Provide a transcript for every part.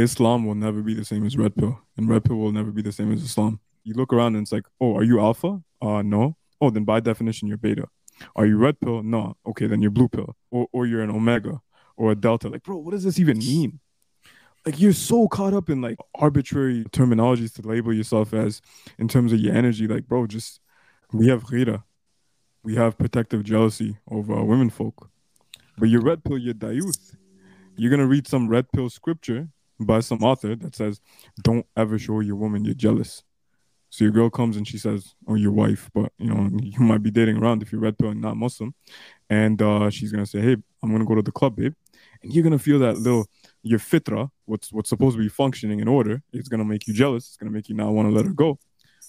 Islam will never be the same as red pill, and red pill will never be the same as Islam. You look around and it's like, oh, are you alpha? Uh, no. Oh, then by definition you're beta. Are you red pill? No. Okay, then you're blue pill, or or you're an omega or a delta. Like, bro, what does this even mean? Like, you're so caught up in like arbitrary terminologies to label yourself as in terms of your energy. Like, bro, just we have ghira, we have protective jealousy over uh, women folk, but you're red pill, you're dayuth. You're gonna read some red pill scripture by some author that says, "Don't ever show your woman you're jealous." So your girl comes and she says, "Oh, your wife, but you know, you might be dating around if you're red pill and not Muslim. And uh, she's gonna say, Hey, I'm gonna go to the club, babe. And you're gonna feel that little your fitra, what's what's supposed to be functioning in order, it's gonna make you jealous. It's gonna make you not want to let her go.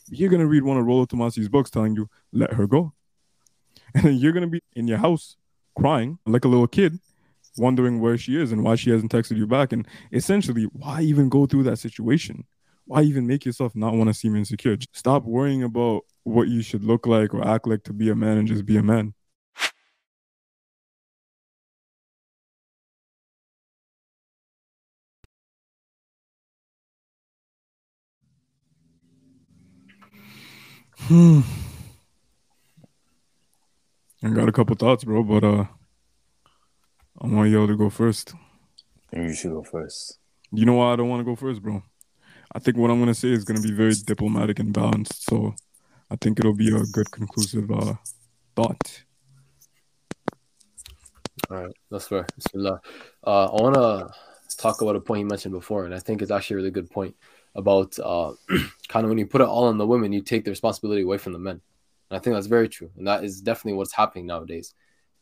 You're gonna read one of Rollo Tomasi's books telling you, let her go. And then you're gonna be in your house crying like a little kid, wondering where she is and why she hasn't texted you back. And essentially, why even go through that situation? why even make yourself not want to seem insecure? Stop worrying about what you should look like or act like to be a man and just be a man. Hmm. I got a couple thoughts, bro, but uh I want y'all to go first. You should go first. You know why I don't want to go first, bro? I think what I'm gonna say is gonna be very diplomatic and balanced. So I think it'll be a good conclusive uh, thought. All right, that's fair. Bismillah. Uh, I want to talk about a point you mentioned before, and I think it's actually a really good point about uh, kind of when you put it all on the women, you take the responsibility away from the men. And I think that's very true, and that is definitely what's happening nowadays.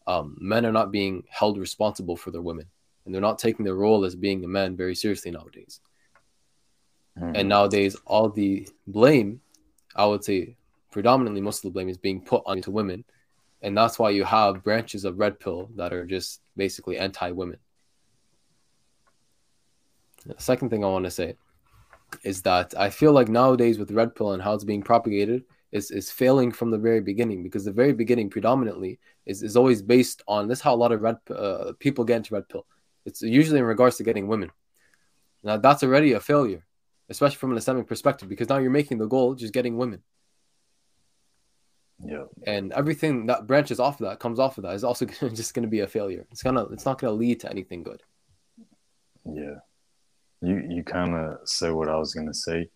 Um, men are not being held responsible for their women, and they're not taking their role as being a man very seriously nowadays. Mm-hmm. And nowadays, all the blame, I would say, predominantly most of the blame is being put onto women, and that's why you have branches of red pill that are just basically anti-women. The second thing I want to say is that I feel like nowadays with red pill and how it's being propagated is, is failing from the very beginning because the very beginning predominantly is, is always based on this how a lot of red uh, people get into red pill. It's usually in regards to getting women. Now that's already a failure especially from an Islamic perspective, because now you're making the goal just getting women. Yeah. And everything that branches off of that comes off of that is also just going to be a failure. It's gonna it's not going to lead to anything good. Yeah. You you kind of say what I was going to say.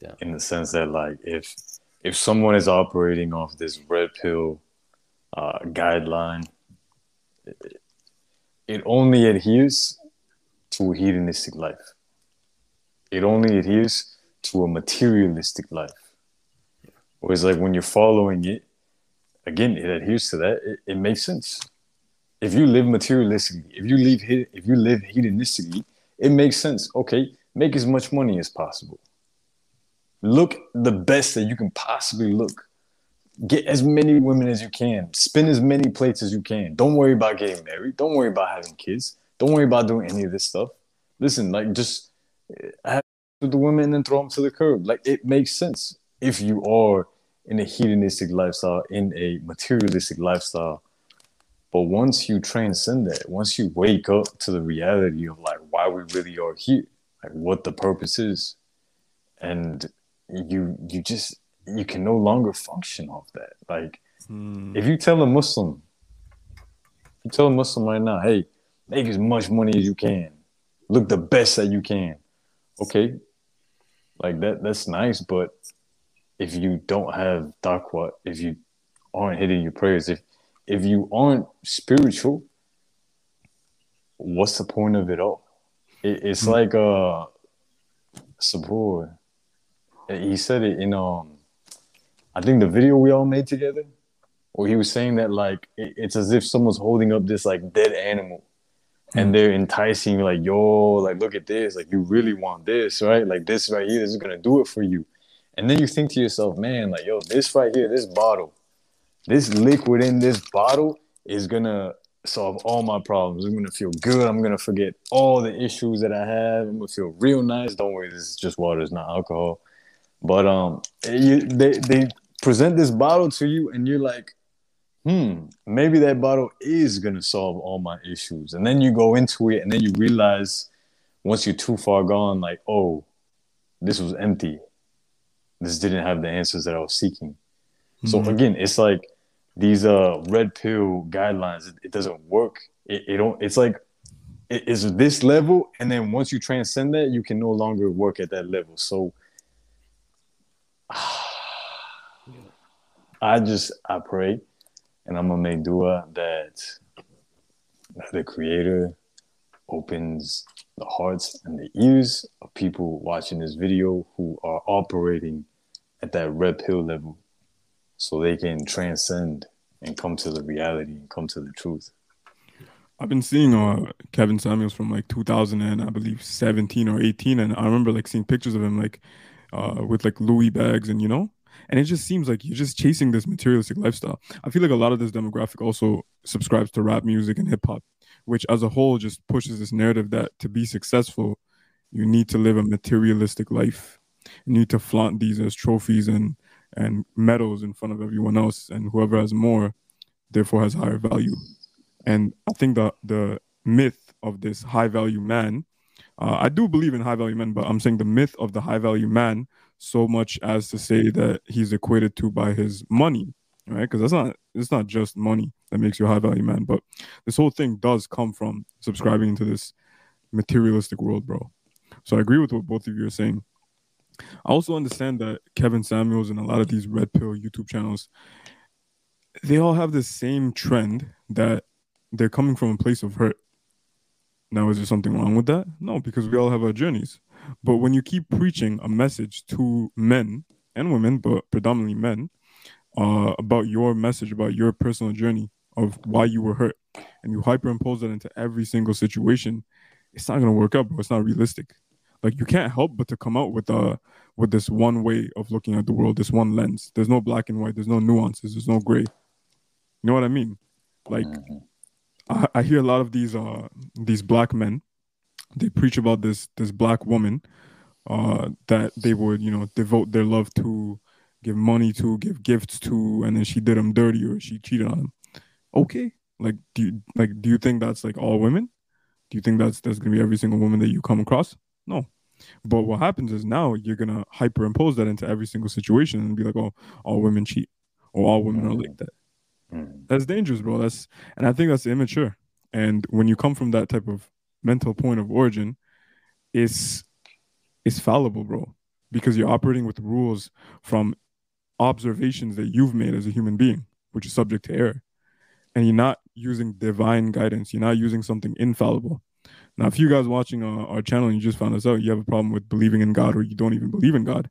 Yeah. In the sense that like if if someone is operating off this red pill uh, guideline, it, only adheres to a hedonistic life it only adheres to a materialistic life. Whereas, like when you're following it, again, it adheres to that. It, it makes sense. If you live materialistically, if you live if you live hedonistically, it makes sense. Okay, make as much money as possible. Look the best that you can possibly look. Get as many women as you can. Spin as many plates as you can. Don't worry about getting married. Don't worry about having kids. Don't worry about doing any of this stuff. Listen, like just uh, have the women and then throw them to the curb. Like it makes sense if you are in a hedonistic lifestyle, in a materialistic lifestyle. But once you transcend that, once you wake up to the reality of like why we really are here, like what the purpose is, and you you just you can no longer function off that. Like hmm. if you tell a Muslim, you tell a Muslim right now, hey, make as much money as you can, look the best that you can okay, like that that's nice, but if you don't have taqwa, if you aren't hitting your prayers, if if you aren't spiritual, what's the point of it all? It, it's mm-hmm. like uh Sabur. He said it in um I think the video we all made together, where he was saying that like it, it's as if someone's holding up this like dead animal and hmm. they're enticing you like, yo, like look at this, like you really want this, right? Like this right here, this is gonna do it for you. And then you think to yourself, man, like yo, this right here, this bottle, this liquid in this bottle is gonna solve all my problems. I'm gonna feel good. I'm gonna forget all the issues that I have. I'm gonna feel real nice. Don't worry, this is just water, it's not alcohol. But um, you, they they present this bottle to you, and you're like, hmm, maybe that bottle is gonna solve all my issues. And then you go into it and then you realize once you're too far gone, like, oh, this was empty. This didn't have the answers that I was seeking. So Mhm. again, it's like these uh red pill guidelines. It, it doesn't work. It, it don't. It's like it is this level, and then once you transcend that, you can no longer work at that level. So I just I pray, and I'm gonna make dua that the Creator opens the hearts and the ears of people watching this video who are operating at that red pill level, so they can transcend and come to the reality and come to the truth. I've been seeing uh Kevin Samuels from like 2000 and I believe 17 or 18, and I remember like seeing pictures of him like uh with like Louis bags and you know, and it just seems like you're just chasing this materialistic lifestyle. I feel like a lot of this demographic also subscribes to rap music and hip hop, which as a whole just pushes this narrative that to be successful, you need to live a materialistic life. You need to flaunt these as trophies and and medals in front of everyone else, and whoever has more, therefore has higher value. And I think the the myth of this high value man, uh, I do believe in high value men, but I'm saying the myth of the high value man so much as to say that he's equated to by his money, right? Because that's not it's not just money that makes you a high value man, but this whole thing does come from subscribing to this materialistic world, bro. So I agree with what both of you are saying. I also understand that Kevin Samuels and a lot of these red pill YouTube channels, they all have the same trend that they're coming from a place of hurt. Now, is there something wrong with that? No, because we all have our journeys. But when you keep preaching a message to men and women, but predominantly men, uh, about your message, about your personal journey of why you were hurt, and you hyperimpose that into every single situation, it's not gonna work out, bro. It's not realistic. Like you can't help but to come out with uh with this one way of looking at the world, this one lens. There's no black and white. There's no nuances. There's no gray. You know what I mean? Like Mhm. I, hear a lot of these uh these black men they preach about this this black woman uh that they would you know devote their love to give money to give gifts to and then she did them dirty or she cheated on him okay. Like do you like do you think that's like all women? Do you think that's that's gonna be every single woman that you come across? No. But what happens is now you're gonna hyperimpose that into every single situation and be like oh all women cheat or all women are like that Mhm. that's dangerous, bro. That's and I think that's immature. And when you come from that type of mental point of origin, it's it's fallible, bro. Because you're operating with rules from observations that you've made as a human being, which is subject to error. And you're not using divine guidance. You're not using something infallible. Now, if you guys watching uh, our channel and you just found us out, you have a problem with believing in God or you don't even believe in God,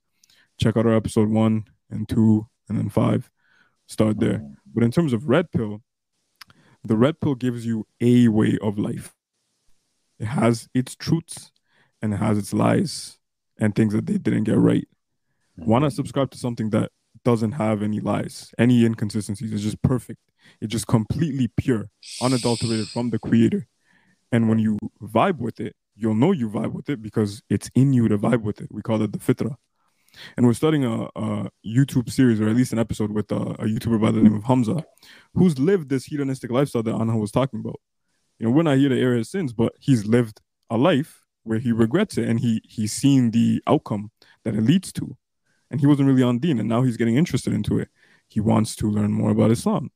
check out our episode one and two and then five. Start there. But in terms of red pill, the red pill gives you a way of life. It has its truths and it has its lies and things that they didn't get right. Why not subscribe to something that doesn't have any lies, any inconsistencies? It's just perfect. It's just completely pure, unadulterated from the creator. And when you vibe with it, you'll know you vibe with it because it's in you to vibe with it. We call it the fitra. And we're starting a, a YouTube series, or at least an episode, with a, a YouTuber by the name of Hamza, who's lived this hedonistic lifestyle that Anna was talking about. You know, we're not here to air his sins, but he's lived a life where he regrets it, and he he's seen the outcome that it leads to, and he wasn't really on Deen, and now he's getting interested into it. He wants to learn more about Islam.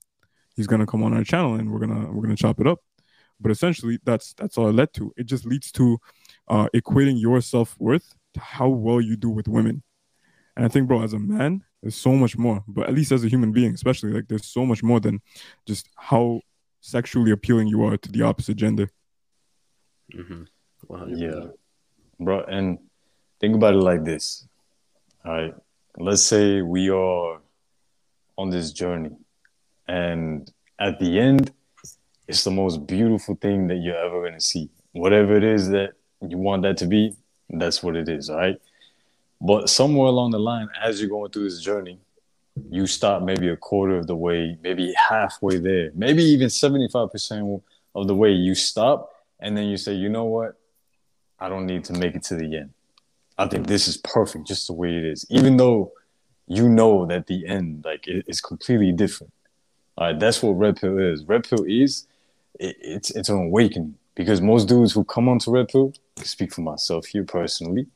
He's gonna come on our channel, and we're gonna we're gonna chop it up. But essentially, that's that's all it led to. It just leads to uh, equating your self worth to how well you do with women. And I think, bro, as a man, there's so much more. But at least as a human being, especially, like there's so much more than just how sexually appealing you are to the opposite gender. Mm-hmm. 100%. Yeah, bro. And think about it like this. All right. Let's say we are on this journey, and at the end, it's the most beautiful thing that you're ever going to see. Whatever it is that you want that to be, that's what it is. All right. But somewhere along the line, as you're going through this journey, you stop maybe a quarter of the way, maybe halfway there, maybe even 75% of the way. You stop and then you say, you know what? I don't need to make it to the end. I think this is perfect just the way it is, even though you know that the end like it, it's completely different. All right, that's what red pill is. Red pill is it, it's it's an awakening. because most dudes who come onto red pill, speak for myself here personally,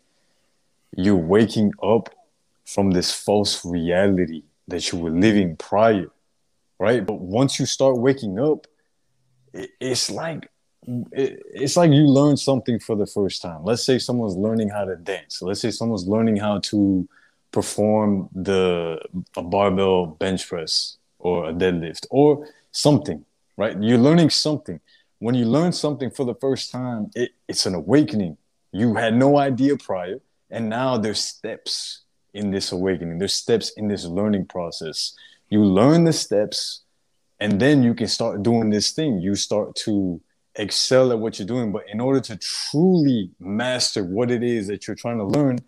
you're waking up from this false reality that you were living prior, right? But once you start waking up, it's like it's like you learn something for the first time. Let's say someone's learning how to dance. Let's say someone's learning how to perform the a barbell bench press or a deadlift or something, right? You're learning something. When you learn something for the first time, it, it's an awakening. You had no idea prior, and now there's steps in this awakening. There's steps in this learning process. You learn the steps, and then you can start doing this thing. You start to excel at what you're doing. But in order to truly master what it is that you're trying to learn,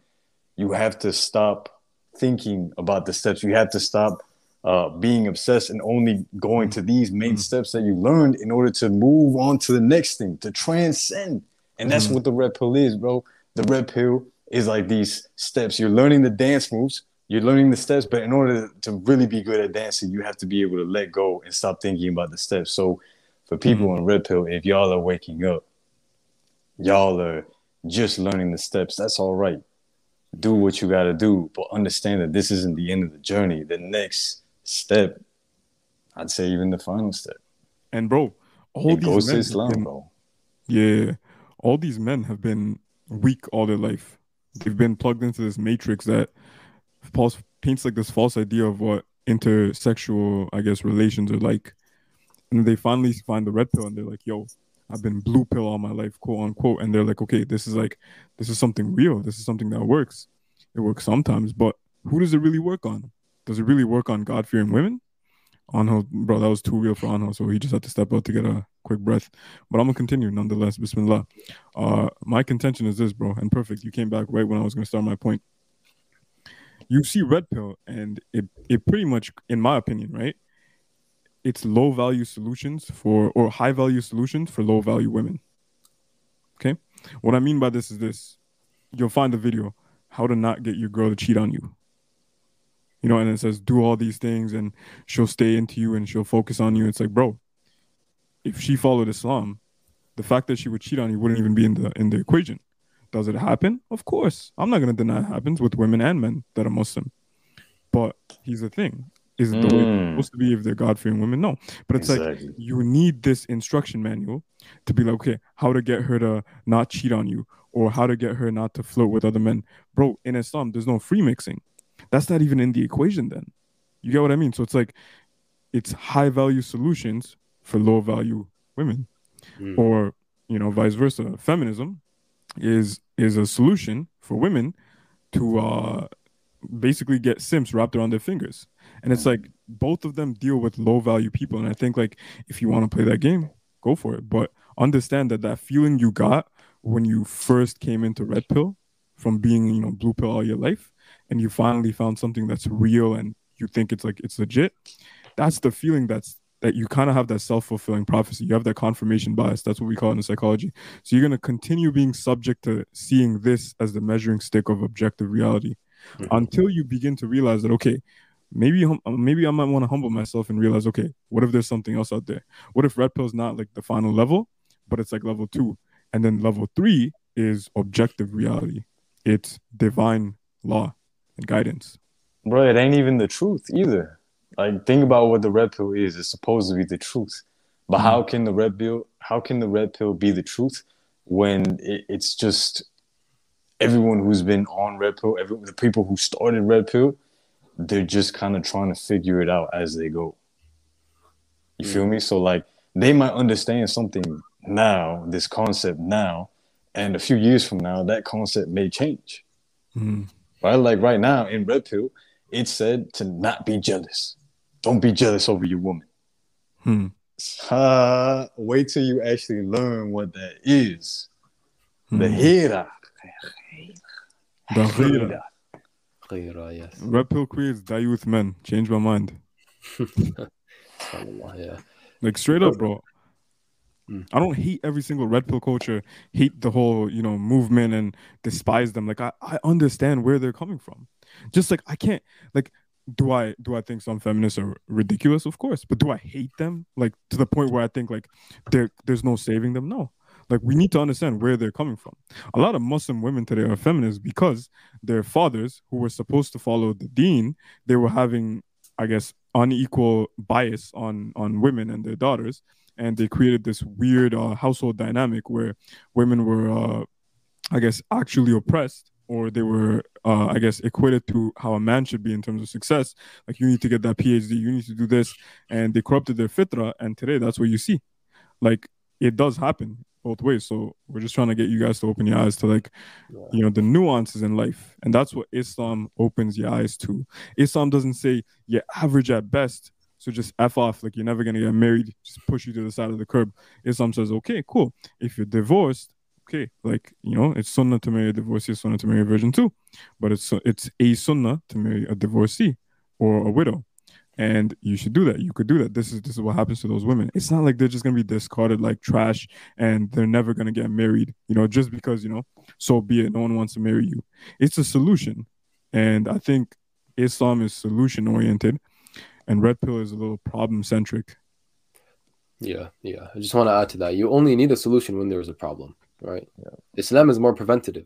you have to stop thinking about the steps. You have to stop uh, being obsessed and only going to these main mm-hmm. steps that you learned in order to move on to the next thing, to transcend. And that's mm-hmm. what the red pill is, bro. The red pill is like these steps. You're learning the dance moves, you're learning the steps, but in order to really be good at dancing, you have to be able to let go and stop thinking about the steps. So for people mm-hmm. on red pill, if y'all are waking up, y'all are just learning the steps, that's all right. Do what you got to do, but understand that this isn't the end of the journey. The next step, I'd say even the final step. And bro, all it these men Islam, been, bro. Yeah, all these men have been weak all their life. They've been plugged into this matrix that false, paints like this false idea of what intersexual, I guess, relations are like. And they finally find the red pill and they're like yo i've been blue pill all my life quote unquote. And they're like okay this is like this is something real. This is something that works. It works sometimes but who does it really work on? Does it really work on god-fearing women? Anho, bro, that was too real for Anho, so he just had to step out to get a quick breath. But I'm gonna continue nonetheless. Bismillah. Uh, my contention is this, bro, and perfect. You came back right when I was gonna start my point. You see red pill, and it it pretty much, in my opinion, right, it's low value solutions for or high value solutions for low value women. Okay? What I mean by this is this. You'll find the video how to not get your girl to cheat on you. You know, and it says do all these things and she'll stay into you and she'll focus on you. It's like, bro, if she followed Islam, the fact that she would cheat on you wouldn't even be in the in the equation. Does it happen? Of course. I'm not gonna deny it happens with women and men that are Muslim. But here's the thing is mm. the way it's supposed to be if they're God fearing women. No, but it's exactly. like you need this instruction manual to be like, okay, how to get her to not cheat on you or how to get her not to flirt with other men. Bro, in Islam, there's no free mixing. That's not even in the equation then. You get what I mean? So it's like it's high value solutions for low value women. Mm. Or, you know, vice versa. Feminism is is a solution for women to uh basically get simps wrapped around their fingers. And it's like both of them deal with low value people. And I think like if you want to play that game, go for it. But understand that that feeling you got when you first came into red pill from being you know blue pill all your life, and you finally found something that's real and you think it's like it's legit. That's the feeling that's that you kind of have that self-fulfilling prophecy you have that confirmation bias that's what we call it in psychology so you're going to continue being subject to seeing this as the measuring stick of objective reality mm-hmm. until you begin to realize that okay maybe uh, maybe I might want to humble myself and realize, okay, what if there's something else out there? What if red pill is not like the final level, but it's like level two, and then level three is objective reality. It's divine law and guidance. Bro, it ain't even the truth either. Like, think about what the red pill is. It's supposed to be the truth, but mm-hmm. how can the red pill? How can the red pill be the truth when it, it's just everyone who's been on red pill, every, the people who started red pill, they're just kind of trying to figure it out as they go. You mm. feel me? So like they might understand something now, this concept now, and a few years from now, that concept may change. Mm. Right? Like right now in Red Pill, it said to not be jealous. Don't be jealous over your woman. Hmm. Uh, wait till you actually learn what that is. Hmm. The ghira. The ghira Ghira, yes. Red pill creates die with men. Change my mind. yeah. Like straight up, bro. Mm. I don't hate every single red pill culture, hate the whole, you know, movement and despise them. Like I, I understand where they're coming from. Just like I can't like do I do I think some feminists are ridiculous? Of course. But do I hate them? Like to the point where I think like there there's no saving them? No. Like we need to understand where they're coming from. A lot of Muslim women today are feminists because their fathers, who were supposed to follow the deen, they were having, I guess, unequal bias on on women and their daughters, and they created this weird uh, household dynamic where women were, uh, I guess, actually oppressed or they were, uh, I guess, equated to how a man should be in terms of success. Like you need to get that PhD, you need to do this, and they corrupted their fitra. And today, that's what you see. Like it does happen both ways. So we're just trying to get you guys to open your eyes to like, yeah. you know, the nuances in life, and that's what Islam opens your eyes to. Islam doesn't say you're average at best. So just f off, like you're never gonna get married. Just push you to the side of the curb. Islam says, okay, cool. If you're divorced, okay. Like, you know, it's sunnah to marry a divorcee, sunnah to marry a virgin too. But it's it's a sunnah to marry a divorcee or a widow. And you should do that. You could do that. This is this is what happens to those women. It's not like they're just gonna be discarded like trash and they're never gonna get married, you know, just because, you know, so be it. No one wants to marry you. It's a solution. And I think Islam is solution oriented and red pill is a little problem centric. Yeah, yeah. I just want to add to that. You only need a solution when there is a problem right? Yeah. Islam is more preventative.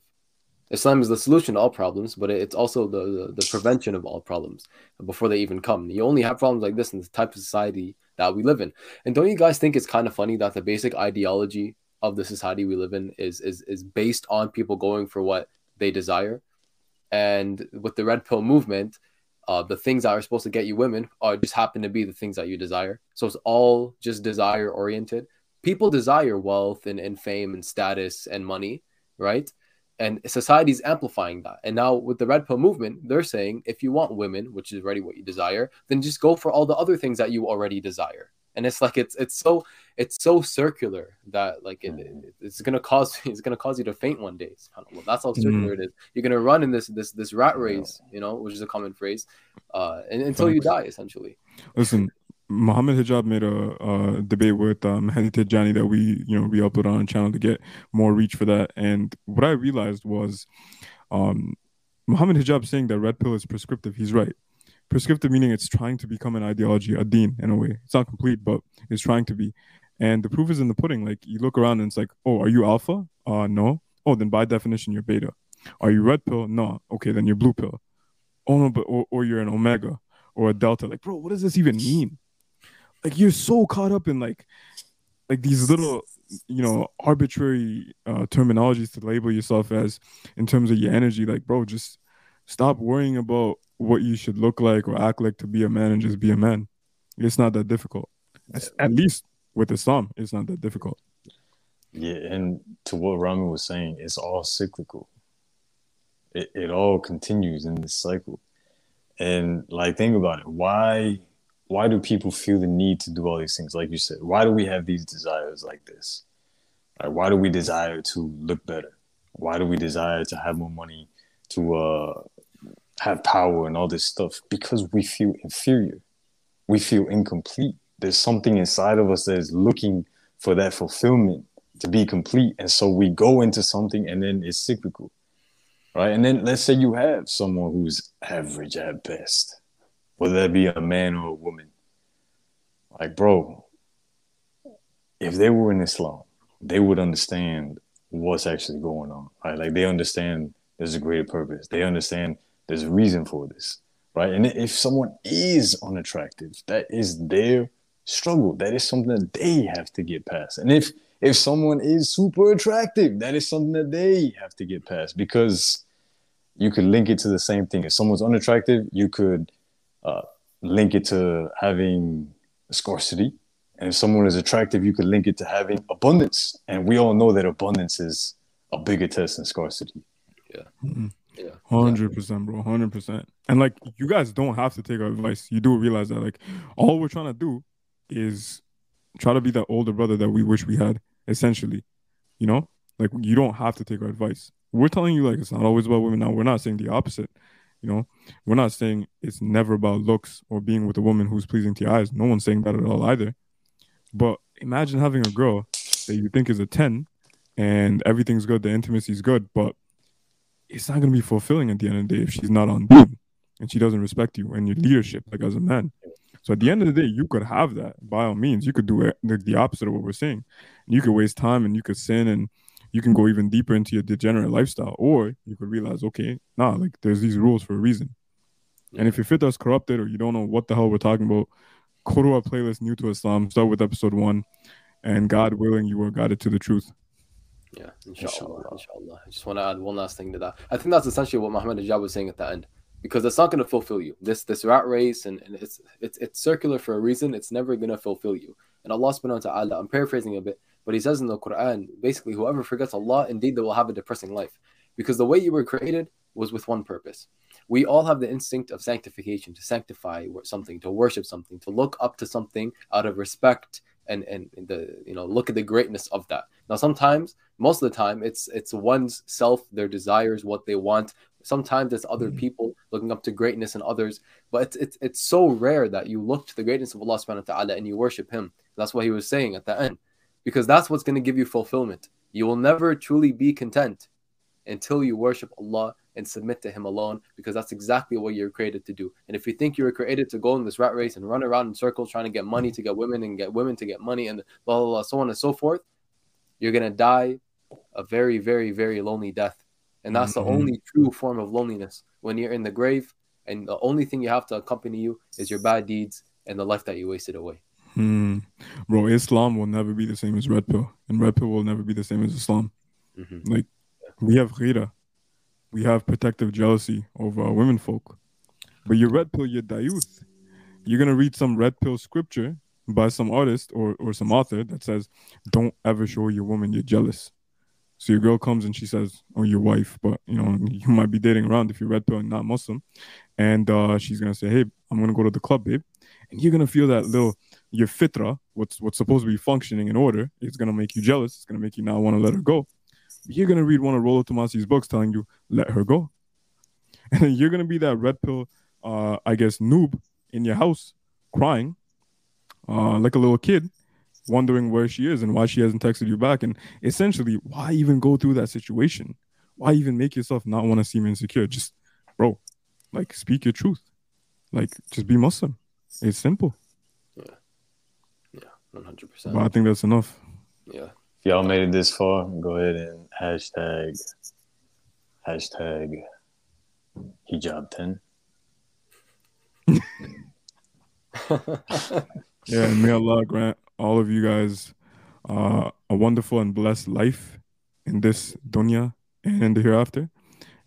Islam is the solution to all problems, but it's also the, the, the prevention of all problems before they even come. You only have problems like this in the type of society that we live in. And don't you guys think it's kind of funny that the basic ideology of the society we live in is is is based on people going for what they desire? And with the red pill movement, uh, the things that are supposed to get you women are just happen to be the things that you desire. So it's all just desire oriented people desire wealth and, and fame and status and money, right? And society's amplifying that. And now with the Red Pill movement, they're saying if you want women, which is already what you desire, then just go for all the other things that you already desire. And it's like it's it's so it's so circular that like it, it, it's gonna cause it's gonna cause you to faint one day. That's how circular mm. it is. You're gonna run in this this this rat race, you know, which is a common phrase, uh, and, until you die, essentially. Listen, Muhammad Hijab made a, a debate with um, Mehdi Tijani that we, you know, we upload on channel to get more reach for that. And what I realized was um, Muhammad Hijab saying that red pill is prescriptive. He's right. Prescriptive meaning it's trying to become an ideology, a deen in a way. It's not complete, but it's trying to be. And the proof is in the pudding. Like you look around and it's like, oh, are you alpha? Uh, no. Oh, then by definition you're beta. Are you red pill? No. Okay, then you're blue pill. Oh no, but or, or you're an omega or a delta. Like, bro, what does this even mean? Like you're so caught up in like like these little you know arbitrary uh, terminologies to label yourself as in terms of your energy. Like bro just stop worrying about what you should look like or act like to be a man and just be a man. It's not that difficult. At least with islam it's not that difficult. Yeah and to what Rami was saying it's all cyclical. It, it all continues in this cycle. And like think about it. Why why do people feel the need to do all these things? Like you said, why do we have these desires like this? Like, why do we desire to look better? Why do we desire to have more money, to uh, have power and all this stuff? Because we feel inferior. We feel incomplete. There's something inside of us that is looking for that fulfillment to be complete. And so we go into something and then it's cyclical. Right. And then let's say you have someone who's average at best whether that be a man or a woman. Like, bro, if they were in Islam, they would understand what's actually going on. Right? Like they understand there's a greater purpose. They understand there's a reason for this. Right. And if someone is unattractive, that is their struggle. That is something that they have to get past. And if if someone is super attractive, that is something that they have to get past because you could link it to the same thing. If someone's unattractive, you could uh, link it to having scarcity. And if someone is attractive, you could link it to having abundance. And we all know that abundance is a bigger test than scarcity. Yeah. Mm-hmm. Yeah. Hundred percent, bro. Hundred percent. And like you guys don't have to take our advice. You do realize that like all we're trying to do is try to be that older brother that we wish we had, essentially. You know? Like you don't have to take our advice. We're telling you like it's not always about women now. We're not saying the opposite. You know, we're not saying it's never about looks or being with a woman who's pleasing to your eyes. No one's saying that at all either. But imagine having a girl that you think is a 10 and everything's good, the intimacy's good, but it's not going to be fulfilling at the end of the day if she's not on board and she doesn't respect you and your leadership, like as a man. So at the end of the day, you could have that by all means. You could do it, the, the opposite of what we're saying. You could waste time and you could sin and you can go even deeper into your degenerate lifestyle, or you could realize, okay, nah, like there's these rules for a reason. And if your fit is corrupted or you don't know what the hell we're talking about, go to our playlist New to Islam, start with episode one, and God willing, you are guided to the truth. Yeah, inshallah, inshallah. I just want to add one last thing to that. I think that's essentially what Muhammad Hijab was saying at the end, because it's not going to fulfill you. This this rat race and, and it's it's it's circular for a reason. It's never going to fulfill you. And Allah subhanahu wa ta'ala, I'm paraphrasing a bit, but He says in the Quran, basically, whoever forgets Allah, indeed they will have a depressing life, because the way you were created was with one purpose. We all have the instinct of sanctification, to sanctify something, to worship something, to look up to something out of respect and and the you know look at the greatness of that. Now sometimes most of the time it's it's one's self their desires what they want. Sometimes it's other mm-hmm. people looking up to greatness in others. But it's, it's it's so rare that you look to the greatness of allah subhanahu wa ta'ala and you worship him. That's what he was saying at the end because that's what's going to give you fulfillment you will never truly be content until you worship allah and submit to Him alone because that's exactly what you're created to do. And if you think you were created to go in this rat race and run around in circles trying to get money to get women and get women to get money and blah, blah, blah, so on and so forth, you're going to die a very, very, very lonely death. And that's mm-hmm. the only true form of loneliness when you're in the grave and the only thing you have to accompany you is your bad deeds and the life that you wasted away. Hmm. Bro, Islam will never be the same as Red Pill, and Red Pill will never be the same as Islam. Mm-hmm. Like, we have Ghira, we have protective jealousy over our women folk. But you red pill your dayuth. You're gonna read some red pill scripture by some artist or, or some author that says, Don't ever show your woman you're jealous. So your girl comes and she says, "Oh, your wife, but you know, you might be dating around if you're red pill and not Muslim. And uh, she's gonna say, Hey, I'm gonna go to the club, babe. And you're gonna feel that little your fitra, what's what's supposed to be functioning in order, it's gonna make you jealous. It's gonna make you not want to let her go you're gonna read one of Rollo Tomasi's books telling you let her go, and then you're gonna be that red pill, uh, I guess noob in your house crying, uh, like a little kid, wondering where she is and why she hasn't texted you back, and essentially why even go through that situation? Why even make yourself not want to seem insecure? Just, bro, like speak your truth, like just be Muslim. It's simple. Yeah, yeah, one hundred percent. But I think that's enough. Yeah if y'all made it this far, go ahead and hashtag hashtag hijab ten. yeah, and may Allah grant all of you guys uh, a wonderful and blessed life in this dunya and in the hereafter,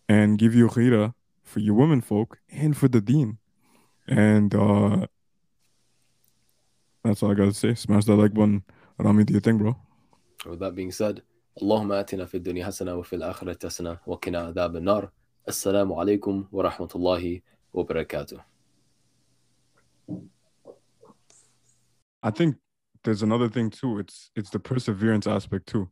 and give you ghira for your women folk and for the deen. And uh, that's all I gotta say. Smash that like button. Rami, do your thing, bro. With that being said, اللهم آتنا في الدنيا حسنة وفي الآخرة حسنة وقنا عذاب النار السلام عليكم ورحمة الله وبركاته I think there's another thing too. It's it's the perseverance aspect too.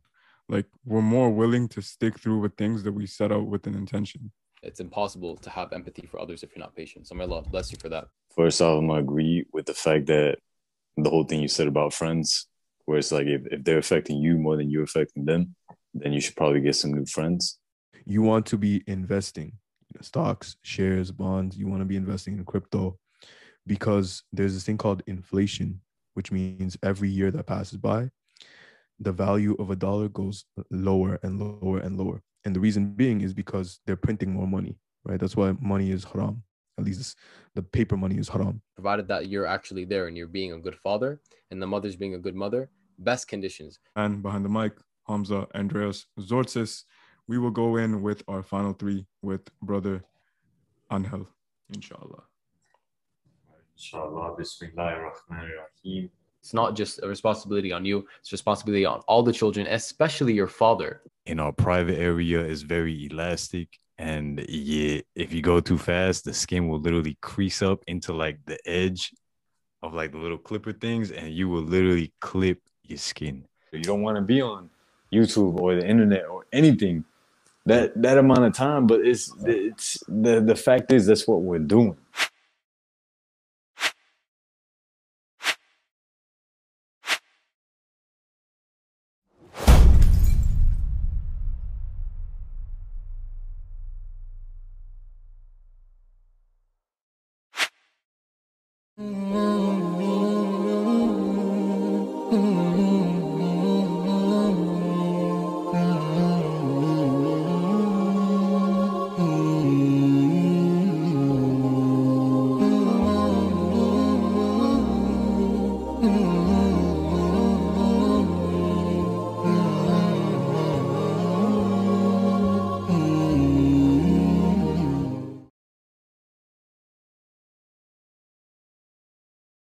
Like we're more willing to stick through with things that we set out with an intention. It's impossible to have empathy for others if you're not patient. So may Allah bless you for that. First off, I'm gonna agree with the fact that the whole thing you said about friends where it's like if, if they're affecting you more than you're affecting them, then you should probably get some new friends. You want to be investing stocks, shares, bonds. You want to be investing in crypto because there's this thing called inflation, which means every year that passes by, the value of a dollar goes lower and lower and lower. And the reason being is because they're printing more money, right? That's why money is haram. At least the paper money is haram. Provided that you're actually there and you're being a good father and the mother's being a good mother, best conditions. And behind the mic, Hamza, Andreas, Tzortzis. We will go in with our final three with brother Angel, inshallah. Inshallah, Bismillahirrahmanirrahim. It's not just a responsibility on you, it's responsibility on all the children, especially your father. In our private area is very elastic and yeah, if you go too fast, the skin will literally crease up into like the edge of like the little clipper things, and you will literally clip your skin. You don't want to be on YouTube or the internet or anything that that amount of time, but it's it's the the fact is that's what we're doing.